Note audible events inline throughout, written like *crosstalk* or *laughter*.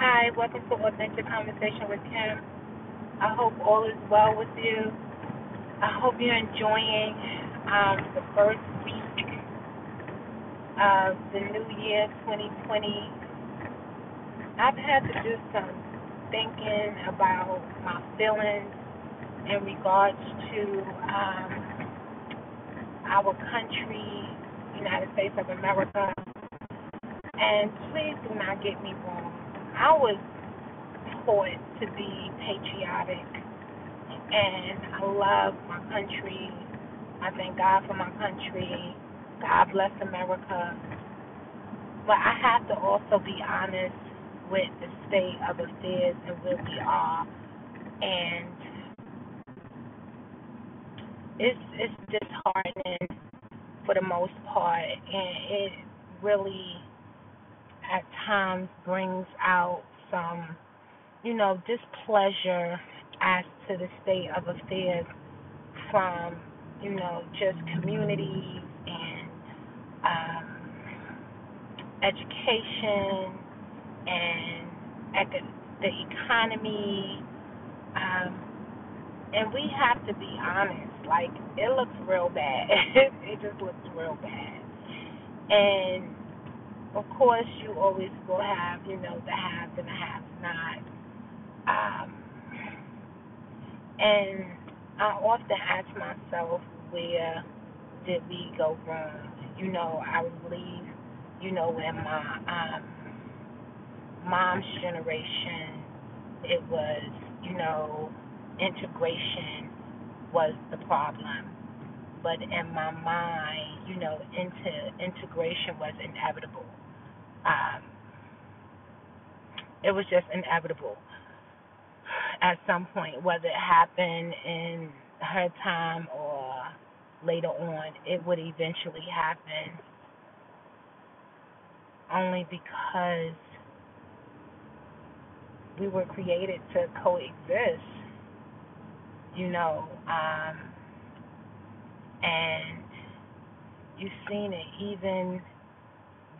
Hi, welcome to Authentic Conversation with Kim. I hope all is well with you. I hope you're enjoying um, the first week of the new year 2020. I've had to do some thinking about my feelings in regards to um, our country, United States of America. And please do not get me wrong. I was taught to be patriotic, and I love my country. I thank God for my country. God bless America. But I have to also be honest with the state of affairs and where we are. And it's it's disheartening for the most part and it really at times brings out some, you know, displeasure as to the state of affairs from, you know, just communities and um, education and econ- the economy. Um, and we have to be honest, like, it looks real bad. *laughs* it just looks real bad. And of course, you always will have, you know, the haves and the have not. Um, and I often ask myself, where did we go wrong? You know, I believe, you know, in my um, mom's generation, it was, you know, integration was the problem. But in my mind, you know, into integration was inevitable um, it was just inevitable at some point, whether it happened in her time or later on, it would eventually happen. Only because we were created to coexist, you know, um, and you've seen it even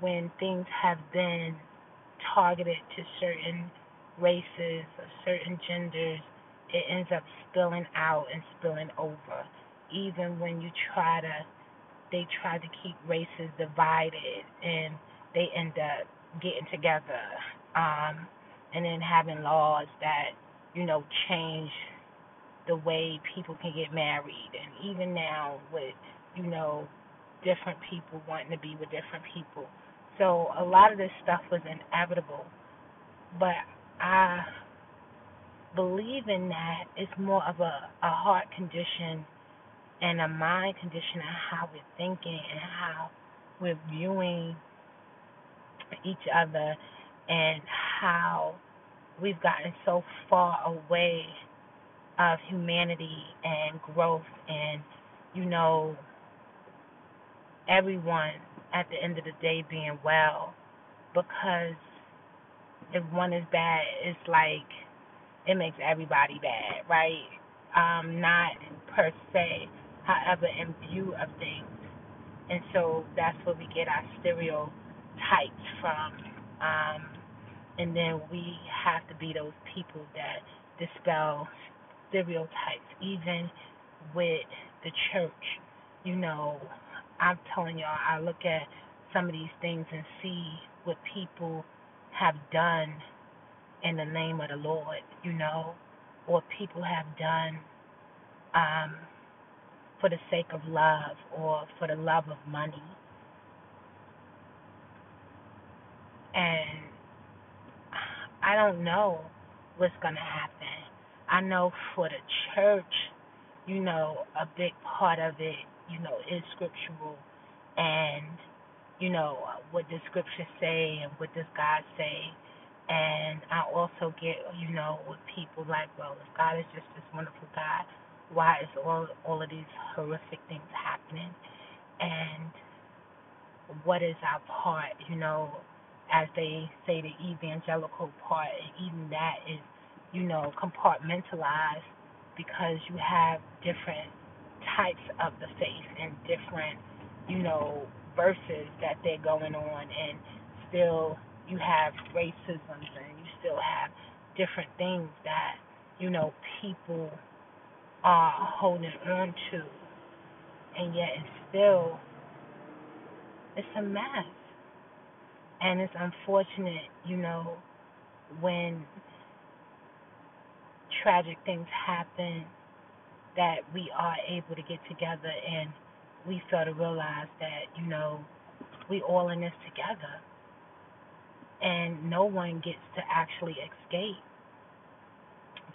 when things have been targeted to certain races or certain genders, it ends up spilling out and spilling over. Even when you try to, they try to keep races divided and they end up getting together um, and then having laws that, you know, change the way people can get married. And even now with, you know, different people wanting to be with different people so a lot of this stuff was inevitable. But I believe in that it's more of a, a heart condition and a mind condition and how we're thinking and how we're viewing each other and how we've gotten so far away of humanity and growth and you know everyone at the end of the day being well because if one is bad, it's like it makes everybody bad, right? Um, not per se, however, in view of things. And so that's where we get our stereotypes from. Um, and then we have to be those people that dispel stereotypes, even with the church. You know, I'm telling y'all, I look at some of these things and see what people have done in the name of the Lord, you know, or people have done um, for the sake of love or for the love of money. And I don't know what's going to happen. I know for the church, you know, a big part of it you know, is scriptural and, you know, what does scripture say and what does God say. And I also get, you know, with people like, well, if God is just this wonderful God, why is all all of these horrific things happening? And what is our part, you know, as they say the evangelical part, even that is, you know, compartmentalized because you have different types of the faith and different, you know, verses that they're going on, and still you have racism and you still have different things that, you know, people are holding on to. And yet it's still, it's a mess. And it's unfortunate, you know, when tragic things happen that we are able to get together and we fail to realize that, you know, we all in this together. And no one gets to actually escape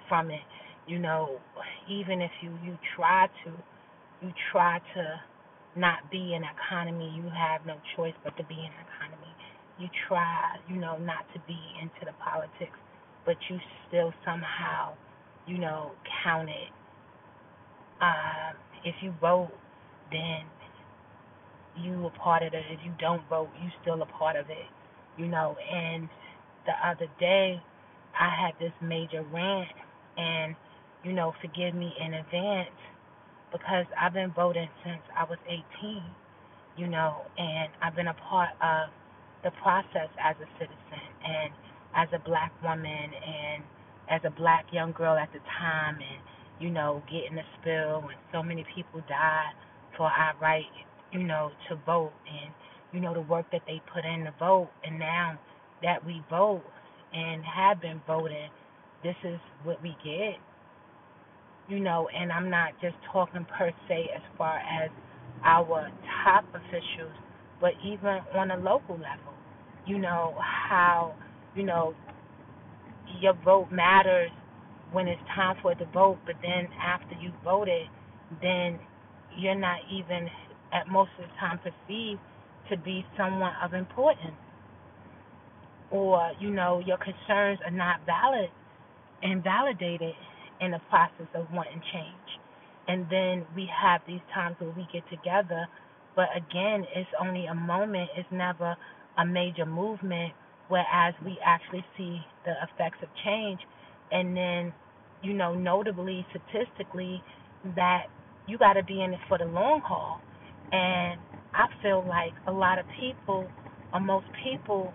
from it. You know, even if you, you try to, you try to not be an economy, you have no choice but to be an economy. You try, you know, not to be into the politics, but you still somehow, you know, count it. Uh, if you vote, then you a part of it. If you don't vote, you still a part of it. You know, and the other day I had this major rant and, you know, forgive me in advance because I've been voting since I was eighteen, you know, and I've been a part of the process as a citizen and as a black woman and as a black young girl at the time and, you know, getting the spill when so many people died for our right you know, to vote and, you know, the work that they put in to vote. And now that we vote and have been voting, this is what we get. You know, and I'm not just talking per se as far as our top officials, but even on a local level. You know, how, you know, your vote matters when it's time for it to vote, but then after you voted, then you're not even at most of the time perceived to be someone of importance. Or, you know, your concerns are not valid and validated in the process of wanting change. And then we have these times where we get together, but again, it's only a moment, it's never a major movement, whereas we actually see the effects of change. And then, you know, notably, statistically, that you got to be in it for the long haul. And I feel like a lot of people, or most people,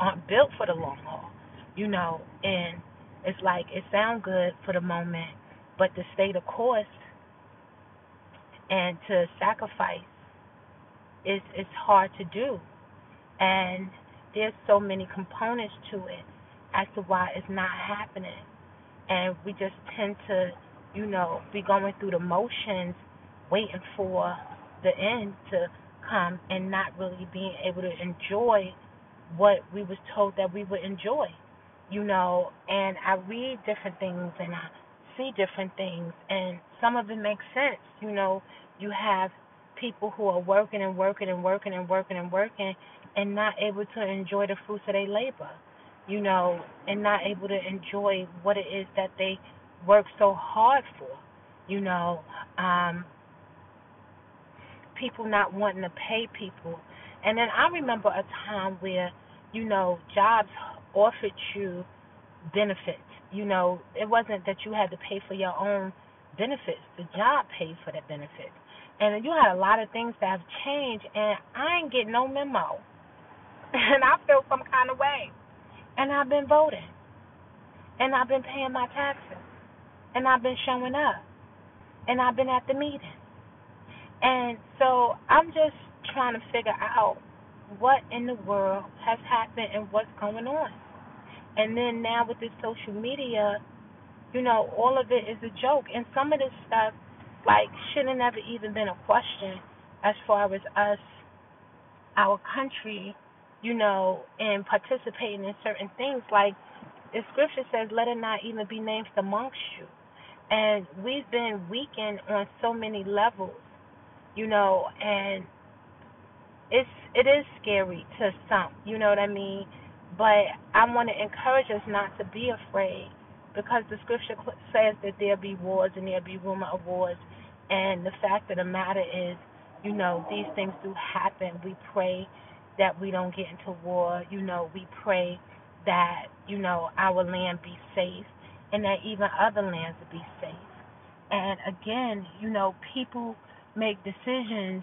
aren't built for the long haul, you know. And it's like it sounds good for the moment, but to stay the course and to sacrifice is is hard to do. And there's so many components to it as to why it's not happening. And we just tend to, you know, be going through the motions waiting for the end to come and not really being able to enjoy what we was told that we would enjoy you know. And i read different things and i see different things. And some of it makes sense you know. You have people who are working and working and working and working and working and not able to enjoy the fruits of their labor you know and not able to enjoy what it is that they work so hard for you know um people not wanting to pay people. And then I remember a time where, you know, jobs offered you benefits. You know, it wasn't that you had to pay for your own benefits. The job paid for the benefits. And you had a lot of things that have changed and I ain't getting no memo. *laughs* And I feel some kind of way. And I've been voting. And I've been paying my taxes. And I've been showing up. And I've been at the meeting. And so I'm just trying to figure out what in the world has happened and what's going on. And then now with this social media, you know, all of it is a joke. And some of this stuff, like, should have never even been a question as far as us, our country, you know, and participating in certain things. Like, the scripture says, let it not even be named amongst you. And we've been weakened on so many levels you know, and it's it is scary to some, you know what I mean? But I want to encourage us not to be afraid because the scripture says that there'll be wars and there'll be rumor of wars. And the fact of the matter is, you know, these things do happen. We pray that we don't get into war. You know, we pray that, you know, our land be safe and that even other lands be safe. And again, you know, people make decisions,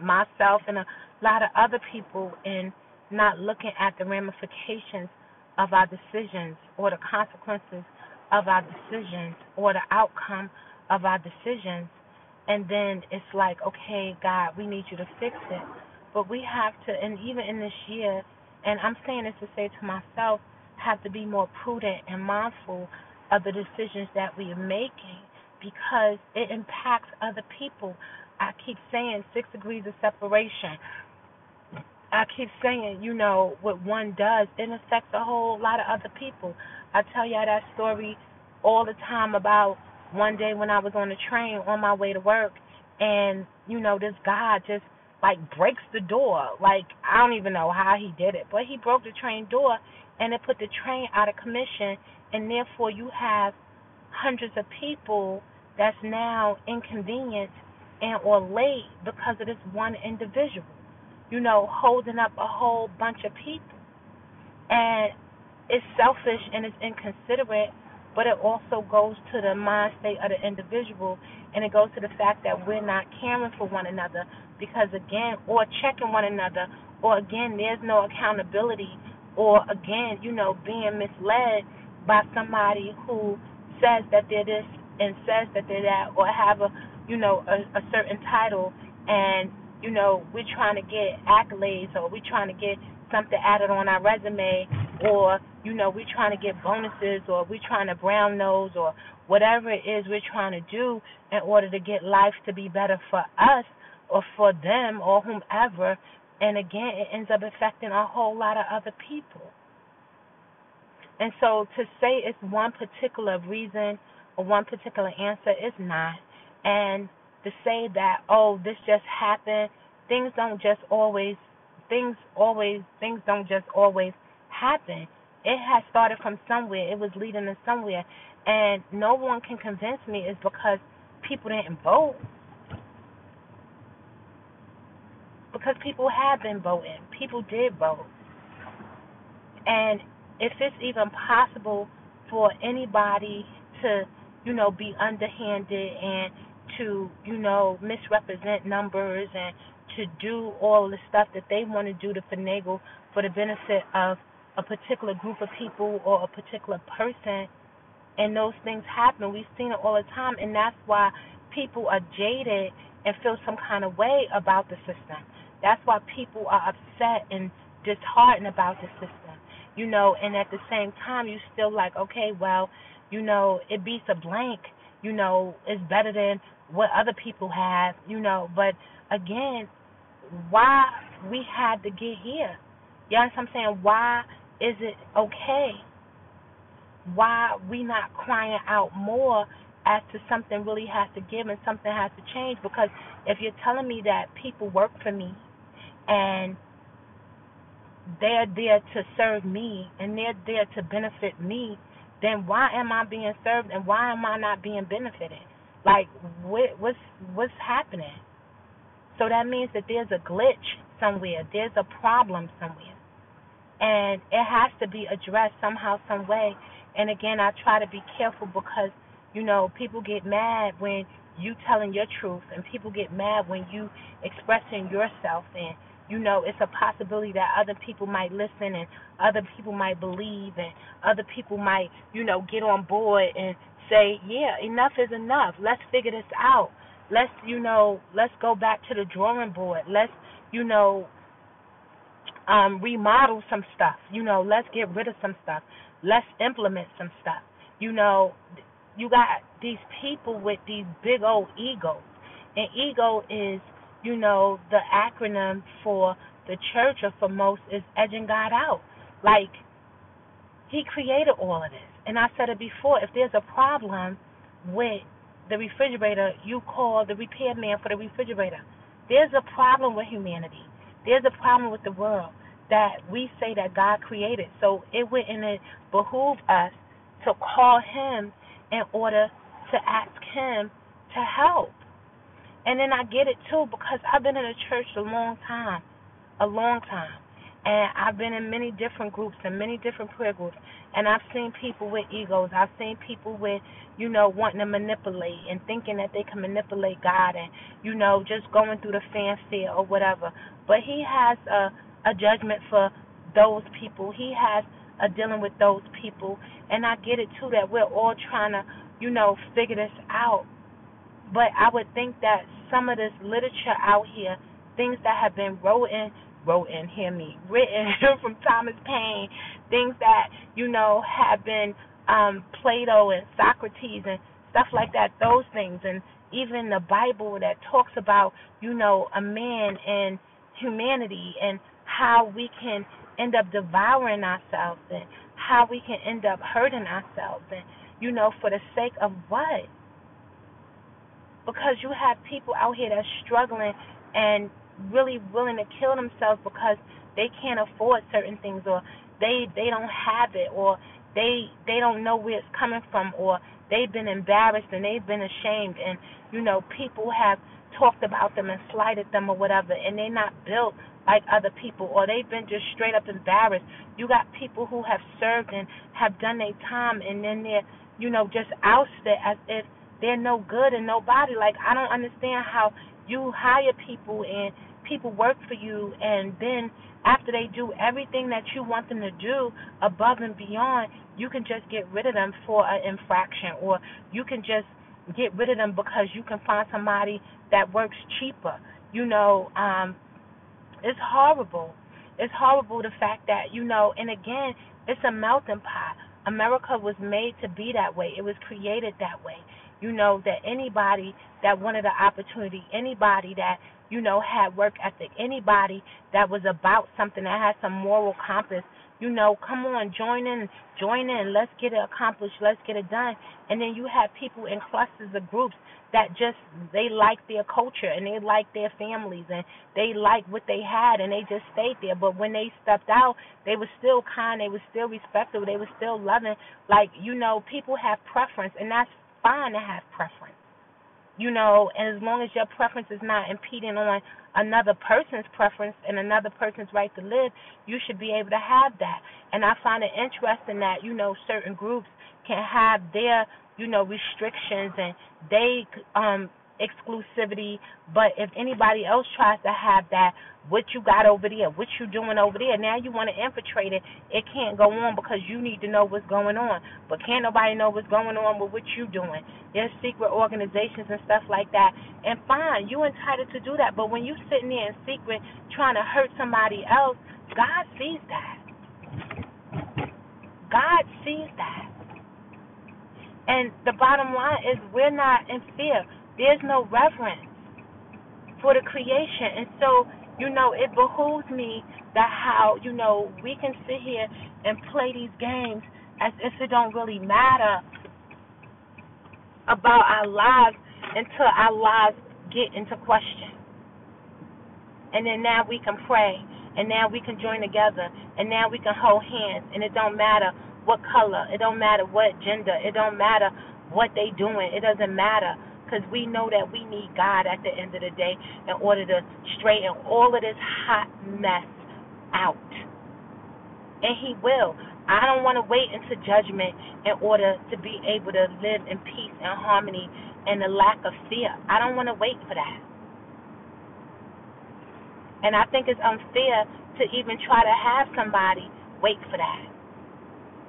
myself and a lot of other people, in not looking at the ramifications of our decisions or the consequences of our decisions or the outcome of our decisions. And then it's like, okay, God, we need you to fix it. But we have to, and even in this year, and I'm saying this to say to myself, have to be more prudent and mindful of the decisions that we are making because it impacts other people. I keep saying six degrees of separation. I keep saying, you know, what one does, it affects a whole lot of other people. I tell y'all that story all the time about one day when I was on the train on my way to work and, you know, this guy just like breaks the door. Like I don't even know how he did it, but he broke the train door and it put the train out of commission and therefore you have hundreds of people that's now inconvenienced and or late because of this one individual. You know, holding up a whole bunch of people. And it's selfish and it's inconsiderate, but it also goes to the mind state of the individual and it goes to the fact that we're not caring for one another because again or checking one another or again there's no accountability or again, you know, being misled by somebody who says that they're this and says that they're that or have a you know, a, a certain title and, you know, we're trying to get accolades or we're trying to get something added on our resume or, you know, we're trying to get bonuses or we're trying to brown nose or whatever it is we're trying to do in order to get life to be better for us or for them or whomever. And again, it ends up affecting a whole lot of other people. And so to say it's one particular reason or one particular answer is not. And to say that, oh, this just happened, things don't just always, things always, things don't just always happen. It has started from somewhere. It was leading to somewhere. And no one can convince me it's because people didn't vote. Because people have been voting. People did vote. And if it's even possible for anybody to, you know, be underhanded and to, you know, misrepresent numbers and to do all the stuff that they want to do to finagle for the benefit of a particular group of people or a particular person and those things happen. We've seen it all the time and that's why people are jaded and feel some kind of way about the system. That's why people are upset and disheartened about the system. You know, and at the same time you still like, okay, well, you know, it beats a blank, you know, it's better than what other people have, you know. But again, why we had to get here? You understand what I'm saying? Why is it okay? Why we not crying out more as to something really has to give and something has to change? Because if you're telling me that people work for me and they're there to serve me and they're there to benefit me, then why am I being served and why am I not being benefited? Like what, what's what's happening? So that means that there's a glitch somewhere. There's a problem somewhere. And it has to be addressed somehow, some way. And again, I try to be careful because, you know, people get mad when you telling your truth and people get mad when you expressing yourself and you know it's a possibility that other people might listen and other people might believe and other people might you know get on board and say, yeah, enough is enough. Let's figure this out. Let's, you know, let's go back to the drawing board. Let's, you know, um, remodel some stuff. You know, let's get rid of some stuff. Let's implement some stuff. You know, you got these people with these big old egos. And ego is, you know, the acronym for the church or for most is edging God out. Like, He created all of this. And I said it before, if there's a problem with the refrigerator, you call the repairman for the refrigerator. There's a problem with humanity. There's a problem with the world that we say that God created. So it wouldn't behoove us to call him in order to ask him to help. And then I get it too because I've been in the church a long time. A long time. And I've been in many different groups and many different prayer groups. And I've seen people with egos. I've seen people with, you know, wanting to manipulate and thinking that they can manipulate God and, you know, just going through the fanfare or whatever. But He has a, a judgment for those people. He has are dealing with those people. And I get it too that we're all trying to, you know, figure this out. But I would think that some of this literature out here, things that have been written, written, hear me, *laughs* written *laughs* from Thomas Paine, things that, you know, have been um, Plato and Socrates and stuff like that, those things, and even the Bible that talks about, you know, a man and humanity and how we can end up devouring ourselves and how we can end up hurting ourselves and you know for the sake of what because you have people out here that's struggling and really willing to kill themselves because they can't afford certain things or they they don't have it or they they don't know where it's coming from or they've been embarrassed and they've been ashamed and you know people have talked about them and slighted them or whatever and they're not built like other people or they've been just straight up embarrassed. You got people who have served and have done their time and then they're you know just ousted as if they're no good and nobody like i don't understand how you hire people and people work for you and then after they do everything that you want them to do above and beyond, you can just get rid of them for an infraction, or you can just get rid of them because you can find somebody that works cheaper. You know, um, it's horrible. It's horrible the fact that you know, and again, it's a melting pot. America was made to be that way. It was created that way. You know that anybody that wanted the opportunity, anybody that you know, had work ethic. Anybody that was about something that had some moral compass, you know, come on, join in, join in, let's get it accomplished, let's get it done. And then you have people in clusters of groups that just they like their culture and they like their families and they like what they had and they just stayed there. But when they stepped out, they were still kind, they were still respectful, they were still loving. Like, you know, people have preference and that's fine to have preference you know, and as long as your preference is not impeding on another person's preference and another person's right to live, you should be able to have that. And I find it interesting that, you know, certain groups can have their, you know, restrictions and they um exclusivity. But if anybody else tries to have that, what you got over there, what you doing over there, now you want to infiltrate it, it can't go on because you need to know what's going on. But can't nobody know what's going on with what you doing. There's secret organizations and stuff like that. And fine, you're entitled to do that. But when you're sitting there in secret trying to hurt somebody else, God sees that. God sees that. And the bottom line is we're not in fear. There's no reverence for the creation. And so, you know, it behooves me that how, you know, we can sit here and play these games as if it don't really matter about our lives until our lives get into question. And then now we can pray. And now we can join together. And now we can hold hands. And it don't matter what color. It don't matter what gender. It don't matter what they doing. It doesn't matter because we know that we need God at the end of the day in order to straighten all of this hot mess out. And He will. I don't want to wait into judgment in order to be able to live in peace and harmony and the lack of fear. I don't want to wait for that. And I think it's unfair to even try to have somebody wait for that.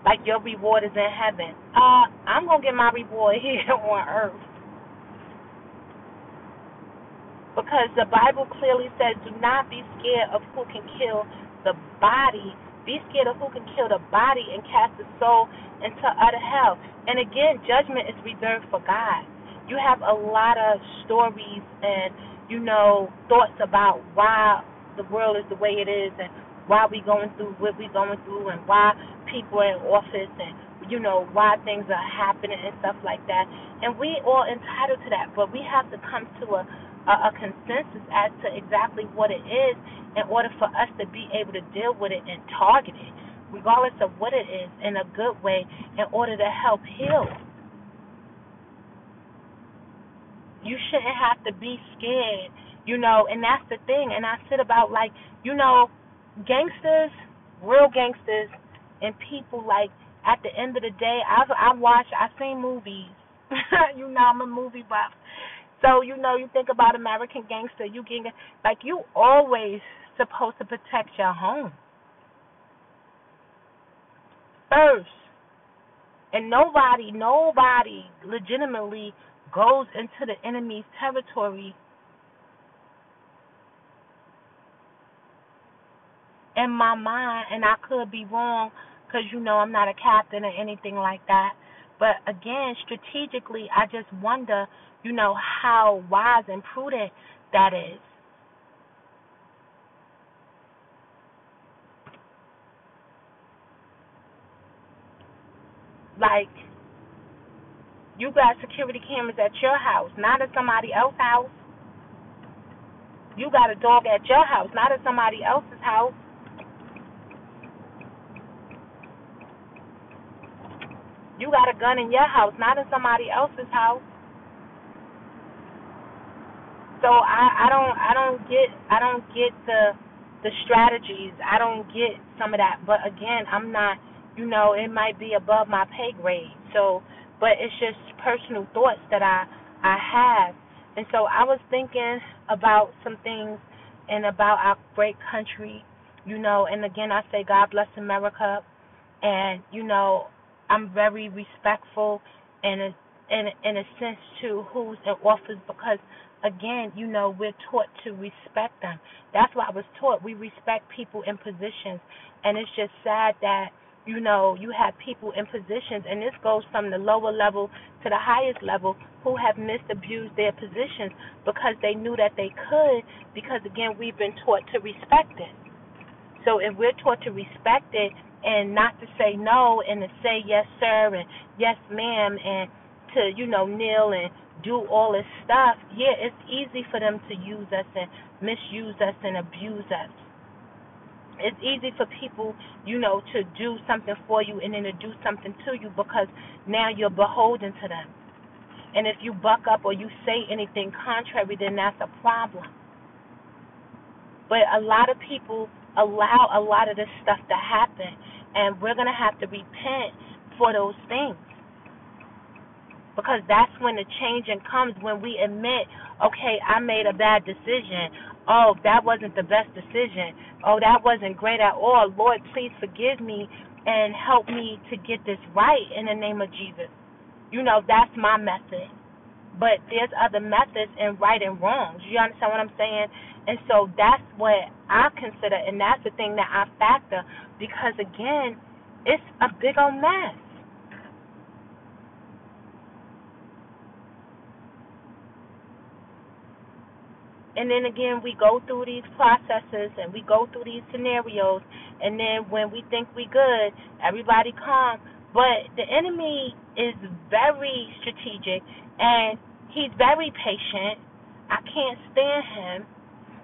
Like your reward is in heaven. Uh, I'm gonna get my reward *laughs* here on earth. Because the Bible clearly says, do not be scared of who can kill the body. Be scared of who can kill the body and cast the soul into utter hell. And again, judgment is reserved for God. You have a lot of stories and, you know, thoughts about why the world is the way it is and why we going through what we going through and why people are in office and you know why things are happening and stuff like that and we all entitled to that but we have to come to a a, a consensus as to exactly what it is in order for us to be able to deal with it and target it, regardless of what it is, in a good way, in order to help heal. You shouldn't have to be scared, you know, and that's the thing. And I sit about like, you know, gangsters, real gangsters, and people like at the end of the day, I've I watched, I've seen movies. *laughs* you know, I'm a movie buff. So you know, you think about American Gangster, you get like you always supposed to protect your home. first. And nobody, nobody legitimately goes into the enemy's territory in my mind, and I could be wrong because you know I'm not a captain or anything like that. But again, strategically, I just wonder, you know, how wise and prudent that is. Like, you got security cameras at your house, not at somebody else's house. You got a dog at your house, not at somebody else's house. You got a gun in your house, not in somebody else's house. So I, I don't I don't get I don't get the the strategies. I don't get some of that. But again, I'm not you know, it might be above my pay grade. So but it's just personal thoughts that I I have. And so I was thinking about some things and about our great country, you know, and again I say God bless America and, you know, I'm very respectful in in in a sense to who's in office because again, you know, we're taught to respect them. That's what I was taught. We respect people in positions and it's just sad that you know, you have people in positions, and this goes from the lower level to the highest level who have misabused their positions because they knew that they could, because again, we've been taught to respect it. So if we're taught to respect it and not to say no and to say yes, sir, and yes, ma'am, and to, you know, kneel and do all this stuff, yeah, it's easy for them to use us and misuse us and abuse us. It's easy for people, you know, to do something for you and then to do something to you because now you're beholden to them. And if you buck up or you say anything contrary, then that's a problem. But a lot of people allow a lot of this stuff to happen, and we're going to have to repent for those things. Because that's when the changing comes when we admit, okay, I made a bad decision oh, that wasn't the best decision. Oh, that wasn't great at all. Lord, please forgive me and help me to get this right in the name of Jesus. You know, that's my method. But there's other methods in right and wrong. You understand what I'm saying? And so that's what I consider, and that's the thing that I factor because, again, it's a big old mess. And then again we go through these processes and we go through these scenarios. And then when we think we good everybody calm. But the enemy is very strategic and he's very patient. I can't stand him.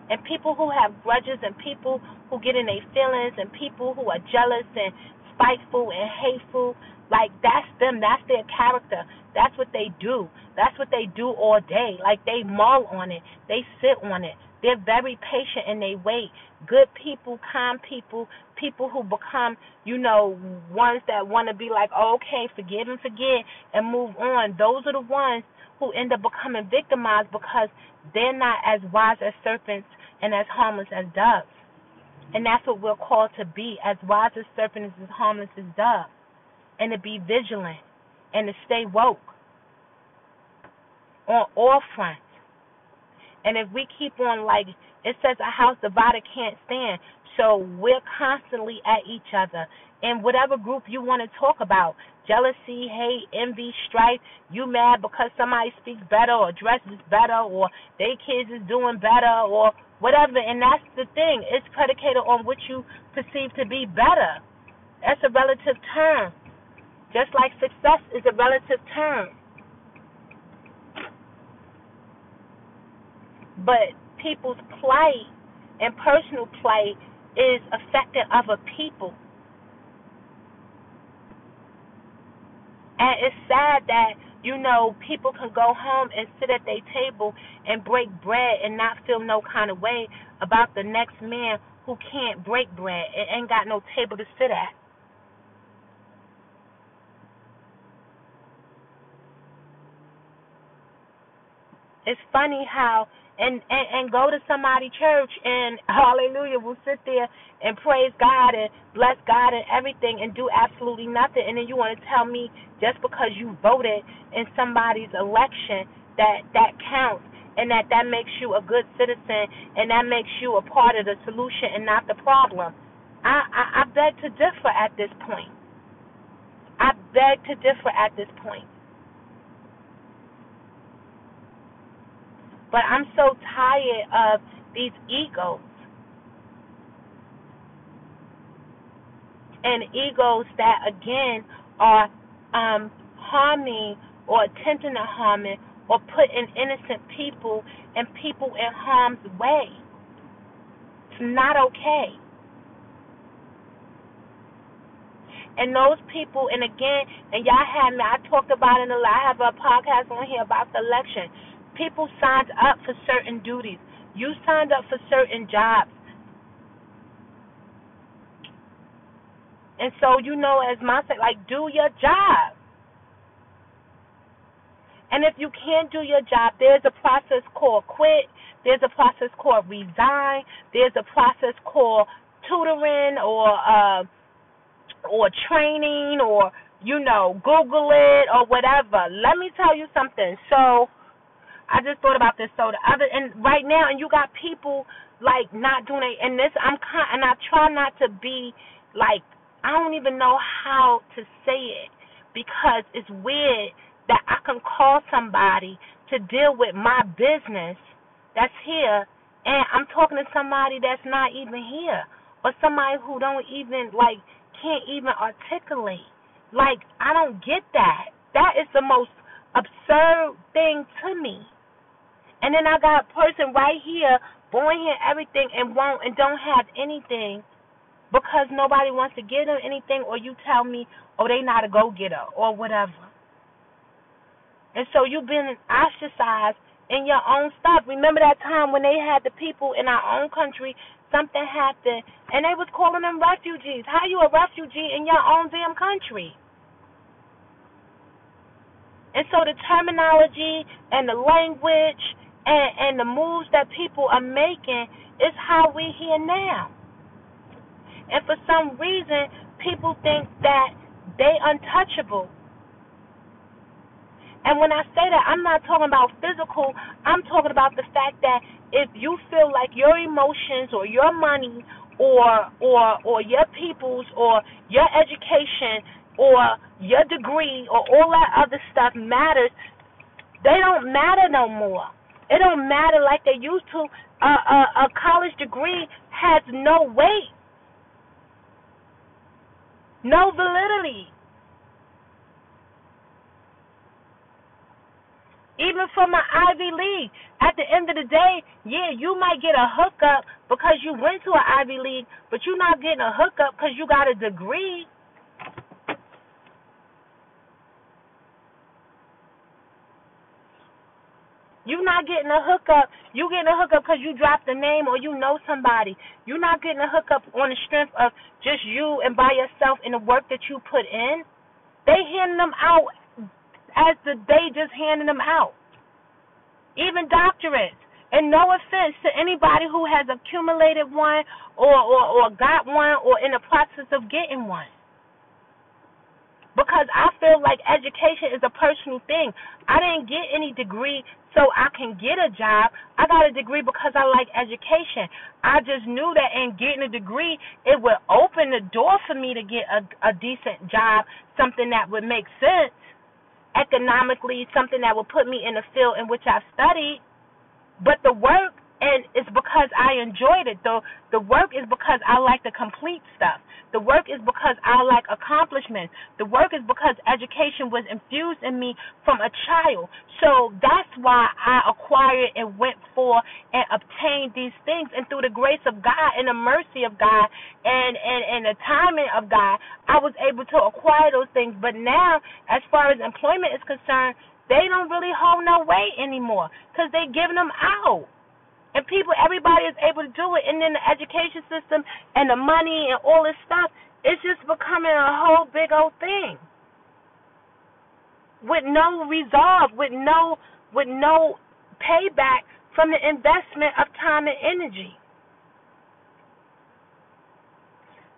And people who have grudges and people who get in their feelings and people who are jealous and spiteful and hateful like that's them that's their character that's what they do. That's what they do all day. Like they mull on it. They sit on it. They're very patient and they wait. Good people, calm people, people who become, you know, ones that want to be like, oh, okay, forgive and forget and move on. Those are the ones who end up becoming victimized because they're not as wise as serpents and as harmless as doves. And that's what we're called to be, as wise as serpents as harmless as doves. And to be vigilant and to stay woke on all fronts. And if we keep on like it says a house divided can't stand. So we're constantly at each other. In whatever group you want to talk about. Jealousy, hate, envy, strife, you mad because somebody speaks better or dresses better or their kids is doing better or whatever. And that's the thing. It's predicated on what you perceive to be better. That's a relative term. Just like success is a relative term. But people's plight and personal plight is affecting other people. And it's sad that, you know, people can go home and sit at their table and break bread and not feel no kind of way about the next man who can't break bread and ain't got no table to sit at. It's funny how and, and and go to somebody church and *laughs* hallelujah we'll sit there and praise God and bless God and everything and do absolutely nothing and then you want to tell me just because you voted in somebody's election that that counts and that that makes you a good citizen and that makes you a part of the solution and not the problem. I I, I beg to differ at this point. I beg to differ at this point. But I'm so tired of these egos. And egos that, again, are um, harming or attempting to harm it or putting innocent people and people in harm's way. It's not okay. And those people, and again, and y'all had me, I talked about it in lot. I have a podcast on here about the election People signed up for certain duties. You signed up for certain jobs. And so, you know, as my said, like, do your job. And if you can't do your job, there's a process called quit. There's a process called resign. There's a process called tutoring or uh, or training or you know Google it or whatever. Let me tell you something. So I just thought about this. So the other and right now, and you got people like not doing it. And this, I'm kind, and I try not to be like I don't even know how to say it because it's weird that I can call somebody to deal with my business that's here, and I'm talking to somebody that's not even here, or somebody who don't even like can't even articulate. Like I don't get that. That is the most absurd thing to me. And then I got a person right here, born here, everything, and won't and don't have anything because nobody wants to give them anything, or you tell me, oh, they not a go getter or whatever. And so you've been ostracized in your own stuff. Remember that time when they had the people in our own country, something happened, and they was calling them refugees. How you a refugee in your own damn country? And so the terminology and the language and, and the moves that people are making is how we here now. And for some reason, people think that they untouchable. And when I say that, I'm not talking about physical. I'm talking about the fact that if you feel like your emotions or your money or or or your people's or your education or your degree or all that other stuff matters, they don't matter no more. It don't matter like they used to. A, a, a college degree has no weight, no validity. Even for my Ivy League, at the end of the day, yeah, you might get a hookup because you went to an Ivy League, but you're not getting a hookup because you got a degree. You're not getting a hookup. You getting a hookup because you dropped a name or you know somebody. You're not getting a hookup on the strength of just you and by yourself and the work that you put in. They handing them out as the they just handing them out. Even doctorates. And no offense to anybody who has accumulated one or, or, or got one or in the process of getting one because I feel like education is a personal thing. I didn't get any degree so I can get a job. I got a degree because I like education. I just knew that in getting a degree, it would open the door for me to get a, a decent job, something that would make sense economically, something that would put me in the field in which I studied. But the work and it's because I enjoyed it. The the work is because I like to complete stuff. The work is because I like accomplishments. The work is because education was infused in me from a child. So that's why I acquired and went for and obtained these things. And through the grace of God and the mercy of God and and and the timing of God, I was able to acquire those things. But now, as far as employment is concerned, they don't really hold no weight anymore because they're giving them out and people, everybody is able to do it, and then the education system and the money and all this stuff, it's just becoming a whole big old thing with no resolve, with no with no payback from the investment of time and energy.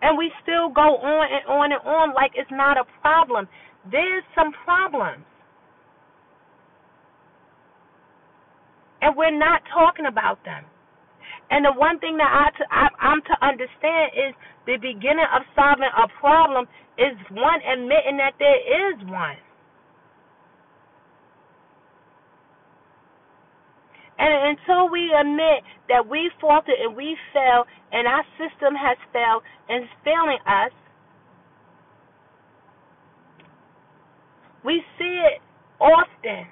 And we still go on and on and on like it's not a problem. There's some problems. And we're not talking about them. And the one thing that I to, I, I'm to understand is the beginning of solving a problem is one admitting that there is one. And until we admit that we faltered and we failed and our system has failed and is failing us, we see it often.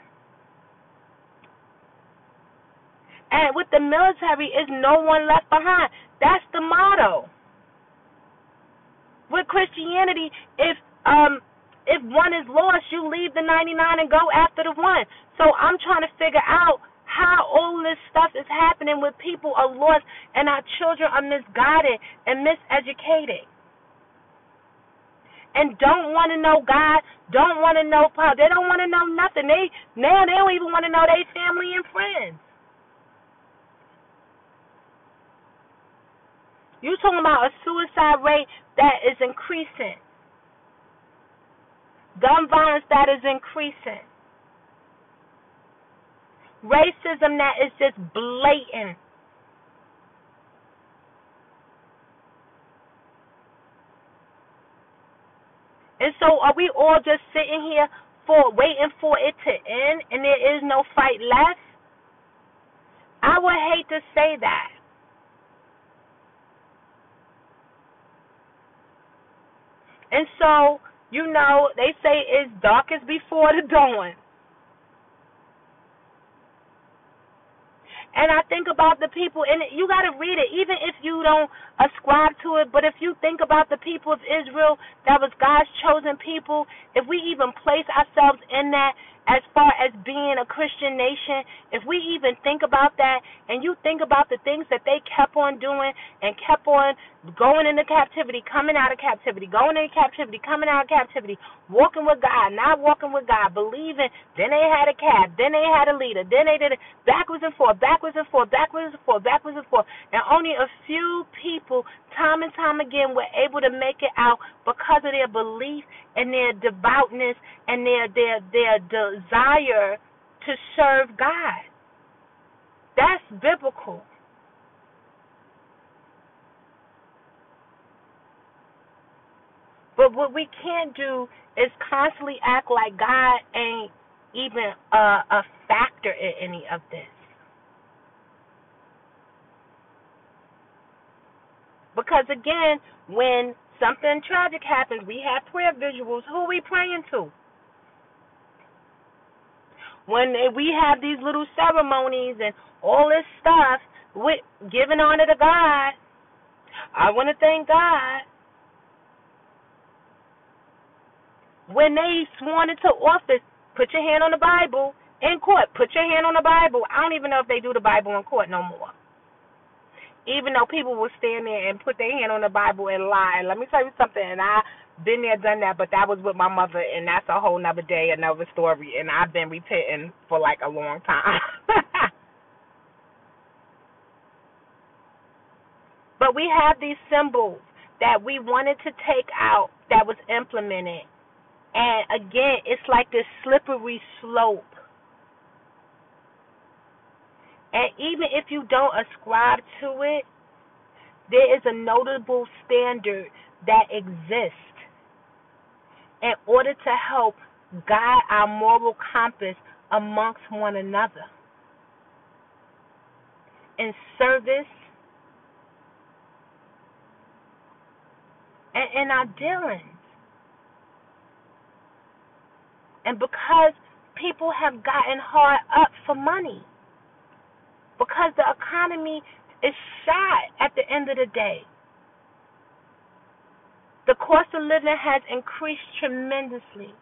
And with the military, is no one left behind. That's the motto. With Christianity, if um if one is lost, you leave the 99 and go after the one. So I'm trying to figure out how all this stuff is happening when people are lost and our children are misguided and miseducated. And don't want to know God, don't want to know Paul. They don't want to know nothing. They now they don't even want to know their family and friends. You talking about a suicide rate that is increasing. Gun violence that is increasing racism that is just blatant. And so are we all just sitting here for waiting for it to end and there is no fight left? I would hate to say that. And so, you know, they say it's darkest before the dawn. And I think about the people, and you got to read it, even if you don't ascribe to it. But if you think about the people of Israel, that was God's chosen people, if we even place ourselves in that, as far as being a Christian nation, if we even think about that and you think about the things that they kept on doing and kept on going into captivity, coming out of captivity, going into captivity, coming out of captivity, walking with God, not walking with God, believing, then they had a cab, then they had a leader, then they did it backwards and forth, backwards and forth, backwards and forth, backwards and forth. And only a few people, time and time again, were able to make it out because of their belief and their devoutness and their their their desire to serve God. That's biblical. But what we can't do is constantly act like God ain't even a, a factor in any of this. Because again, when something tragic happens, we have prayer visuals. Who are we praying to? when we have these little ceremonies and all this stuff with giving honor to God, I want to thank God. When they sworn into office, put your hand on the Bible in court. Put your hand on the Bible. I don't even know if they do the Bible in court no more. Even though people will stand there and put their hand on the Bible and lie. let me tell you something, and I been there, done that, but that was with my mother, and that's a whole nother day, another story. And I've been repenting for like a long time. *laughs* but we have these symbols that we wanted to take out that was implemented. And again, it's like this slippery slope. And even if you don't ascribe to it, there is a notable standard that exists. In order to help guide our moral compass amongst one another. In service and in our dealings. And because people have gotten hard up for money, because the economy is shot at the end of the day. The cost of living has increased tremendously.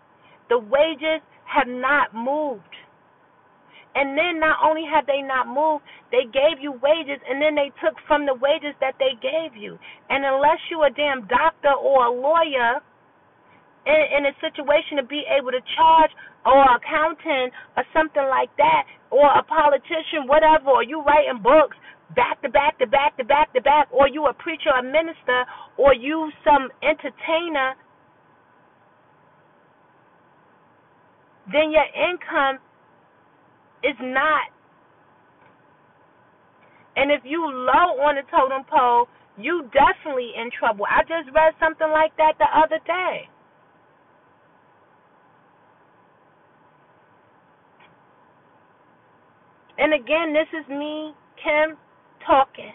The wages have not moved. And then not only have they not moved, they gave you wages and then they took from the wages that they gave you. And unless you're a damn doctor or a lawyer, in, in a situation to be able to charge or accountant or something like that or a politician, whatever, or you writing books back to back to back to back to back, or you a preacher, a minister, or you some entertainer, then your income is not. And if you low on the totem pole, you definitely in trouble. I just read something like that the other day. And again, this is me, Kim, talking.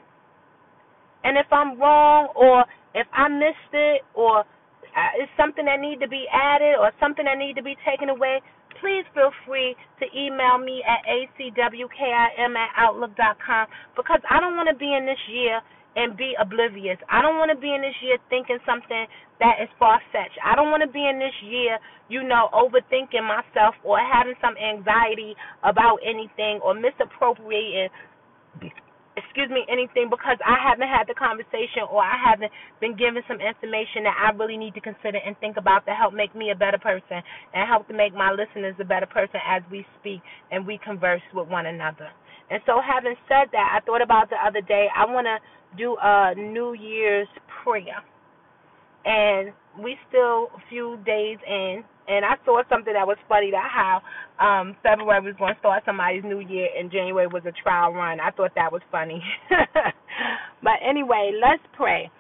And if I'm wrong or if I missed it or uh, it's something that need to be added or something that need to be taken away, please feel free to email me at acwkim at outlook.com because I don't want to be in this year and be oblivious. I don't want to be in this year thinking something that is far fetched. I don't want to be in this year, you know, overthinking myself or having some anxiety about anything or misappropriating excuse me, anything because I haven't had the conversation or I haven't been given some information that I really need to consider and think about to help make me a better person and help to make my listeners a better person as we speak and we converse with one another. And so, having said that, I thought about the other day, I want to do a New Year's prayer. And we still a few days in, and I saw something that was funny that how um February was going to start somebody's new year and January was a trial run. I thought that was funny. *laughs* but anyway, let's pray.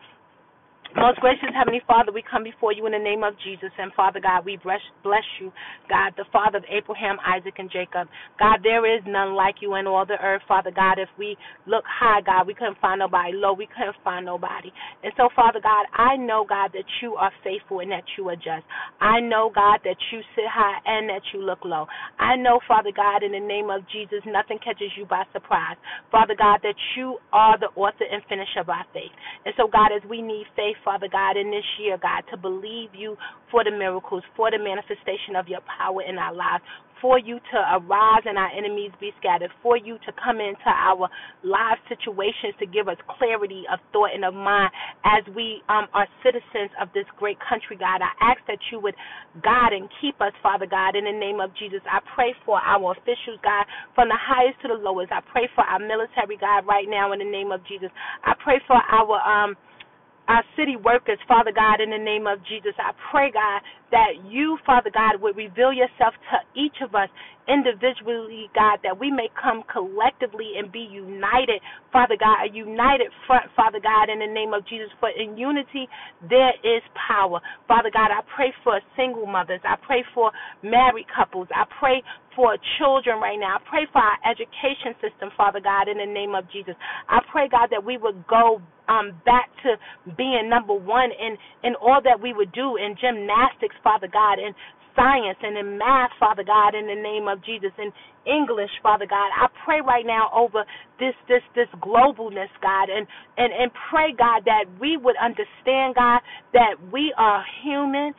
Most gracious Heavenly Father, we come before you in the name of Jesus. And Father God, we bless, you, God, the Father of Abraham, Isaac, and Jacob. God, there is none like you in all the earth, Father God. If we look high, God, we couldn't find nobody. Low, we couldn't find nobody. And so, Father God, I know, God, that you are faithful and that you are just. I know, God, that you sit high and that you look low. I know, Father God, in the name of Jesus, nothing catches you by surprise. Father God, that you are the author and finisher of our faith. And so, God, as we need faith, Father God, in this year, God, to believe you for the miracles, for the manifestation of your power in our lives, for you to arise and our enemies be scattered, for you to come into our live situations to give us clarity of thought and of mind as we um, are citizens of this great country, God. I ask that you would guide and keep us, Father God, in the name of Jesus. I pray for our officials, God, from the highest to the lowest. I pray for our military, God, right now in the name of Jesus. I pray for our um our city workers, Father God, in the name of Jesus. I pray, God, that you, Father God, would reveal yourself to each of us individually, God, that we may come collectively and be united, Father God, a united front, Father God, in the name of Jesus. For in unity, there is power. Father God, I pray for single mothers. I pray for married couples. I pray for children right now. I pray for our education system, Father God, in the name of Jesus. I pray, God, that we would go um, back to being number one in, in all that we would do in gymnastics, Father God, in science and in math, Father God, in the name of Jesus, in English, Father God. I pray right now over this this this globalness, God, and and and pray, God, that we would understand, God, that we are human,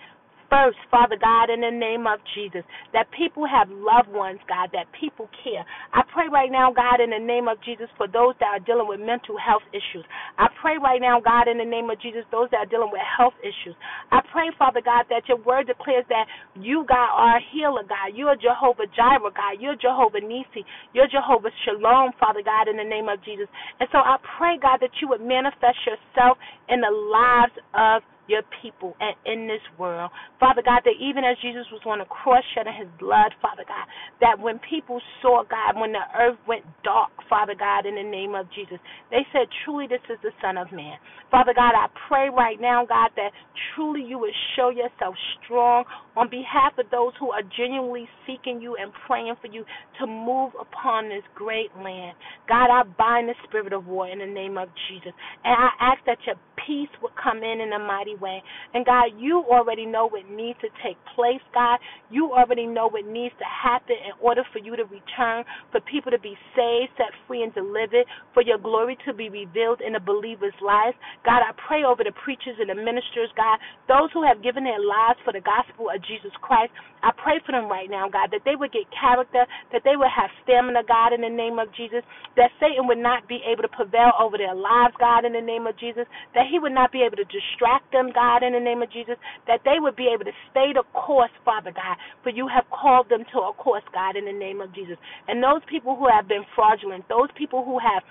first, Father God, in the name of Jesus, that people have loved ones, God, that people care. I pray right now, God, in the name of Jesus, for those that are dealing with mental health issues. I pray right now, God, in the name of Jesus, those that are dealing with health issues. I pray, Father God, that your word declares that you, God, are a healer, God. You're Jehovah Jireh, God. You're Jehovah Nissi. You're Jehovah Shalom, Father God, in the name of Jesus. And so I pray, God, that you would manifest yourself in the lives of your people and in this world. Father God, that even as Jesus was on the cross shedding his blood, Father God, that when people saw God, when the earth went dark, Father God, in the name of Jesus, they said, Truly, this is the Son of Man. Father God, I pray right now, God, that truly you would show yourself strong on behalf of those who are genuinely seeking you and praying for you to move upon this great land. God, I bind the spirit of war in the name of Jesus. And I ask that your peace would come in in a mighty way. And God, you already know what needs to take place, God. You already know what needs to happen in order for you to return, for people to be saved, set free, and delivered, for your glory to be revealed in the believer's lives. God, I pray over the preachers and the ministers, God, those who have given their lives for the gospel of Jesus Christ. I pray for them right now, God, that they would get character, that they would have stamina, God, in the name of Jesus, that Satan would not be able to prevail over their lives, God, in the name of Jesus, that he would not be able to distract them, God, in the name of Jesus, that they would be able to stay the course, Father God, for you have called them to a course, God, in the name of Jesus. And those people who have been fraudulent, those people who have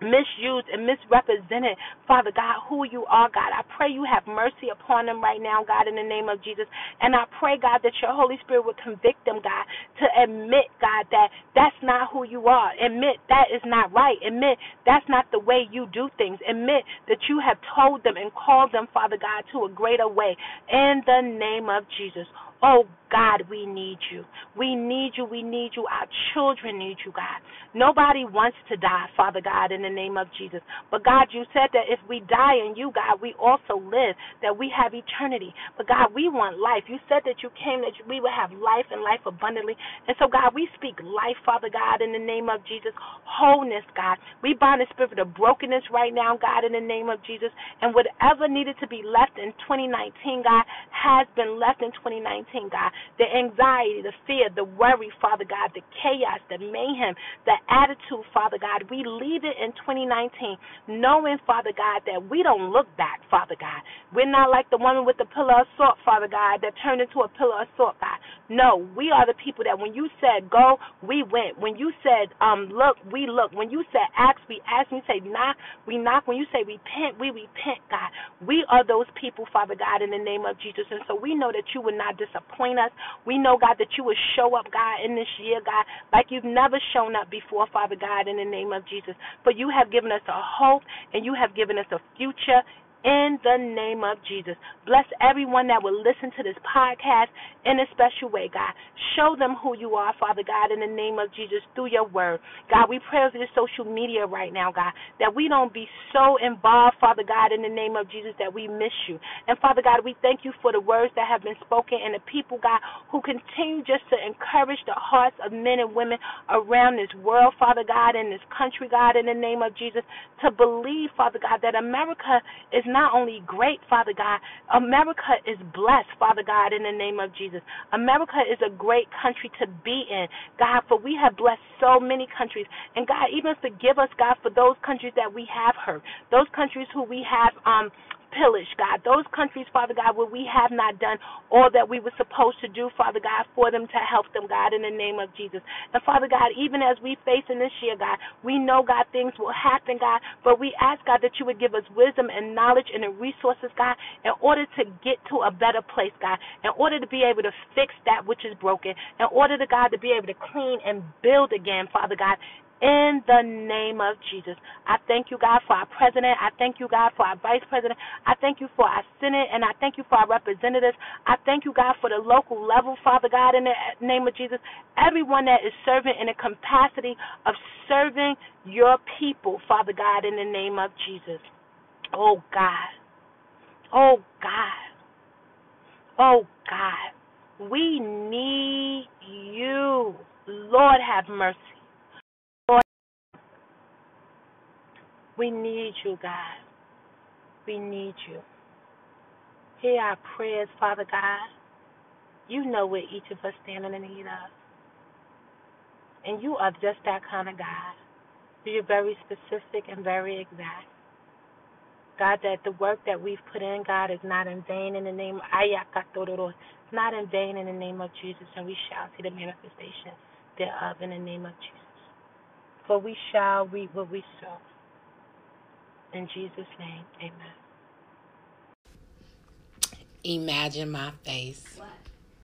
misused and misrepresented, Father God, who you are, God. I pray you have mercy upon them right now, God, in the name of Jesus. And I pray, God, that your Holy Spirit would convict them, God, to admit, God, that that's not who you are. Admit that is not right. Admit that's not the way you do things. Admit that you have told them and called them, Father God, to a greater way. In the name of Jesus. Oh God, we need you. We need you. We need you. Our children need you, God. Nobody wants to die, Father God, in the name of Jesus. But God, you said that if we die in you, God, we also live, that we have eternity. But God, we want life. You said that you came that we would have life and life abundantly. And so, God, we speak life, Father God, in the name of Jesus. Wholeness, God. We bind the spirit of brokenness right now, God, in the name of Jesus. And whatever needed to be left in 2019, God, has been left in 2019. God. The anxiety, the fear, the worry, Father God, the chaos, the mayhem, the attitude, Father God. We leave it in 2019, knowing, Father God, that we don't look back, Father God. We're not like the woman with the pillar of salt, Father God, that turned into a pillar of salt, God. No, we are the people that when you said go, we went. When you said um look, we look. When you said ask, we ask. When you say knock, we knock. When you say repent, we repent, God. We are those people, Father God, in the name of Jesus. And so we know that you will not disappoint disappoint us. We know, God, that you will show up, God, in this year, God, like you've never shown up before, Father God, in the name of Jesus. For you have given us a hope and you have given us a future in the name of Jesus. Bless everyone that will listen to this podcast in a special way, God. Show them who you are, Father God, in the name of Jesus through your word. God, we pray over this social media right now, God, that we don't be so involved, Father God, in the name of Jesus, that we miss you. And Father God, we thank you for the words that have been spoken and the people, God, who continue just to encourage the hearts of men and women around this world, Father God, in this country, God, in the name of Jesus, to believe, Father God, that America is not only great, Father God, America is blessed, Father God, in the name of Jesus. America is a great country to be in, God, for we have blessed so many countries. And God, even forgive us, God, for those countries that we have hurt, those countries who we have um pillaged, God. Those countries, Father God, where we have not done all that we were supposed to do, Father God, for them to help them, God, in the name of Jesus. And Father God, even as we face in this year, God, we know, God, things will happen, God, but we ask, God, that you would give us wisdom and knowledge and the resources, God, in order to get to a better place, God, in order to be able to fix that which is broken, in order to, God, to be able to clean and build again, Father God, in the name of Jesus. I thank you, God, for our president. I thank you, God, for our vice president. I thank you for our Senate, and I thank you for our representatives. I thank you, God, for the local level, Father God, in the name of Jesus. Everyone that is serving in the capacity of serving your people, Father God, in the name of Jesus. Oh, God. Oh, God. Oh, God. We need you. Lord, have mercy. We need you, God. We need you. Hear our prayers, Father God. You know what each of us stand in need of. And you are just that kind of God. You're very specific and very exact. God, that the work that we've put in, God, is not in vain in the name It's not in vain in the name of Jesus, and we shall see the manifestation thereof in the name of Jesus. For we shall reap what we sow. In Jesus' name, amen. Imagine my face. What?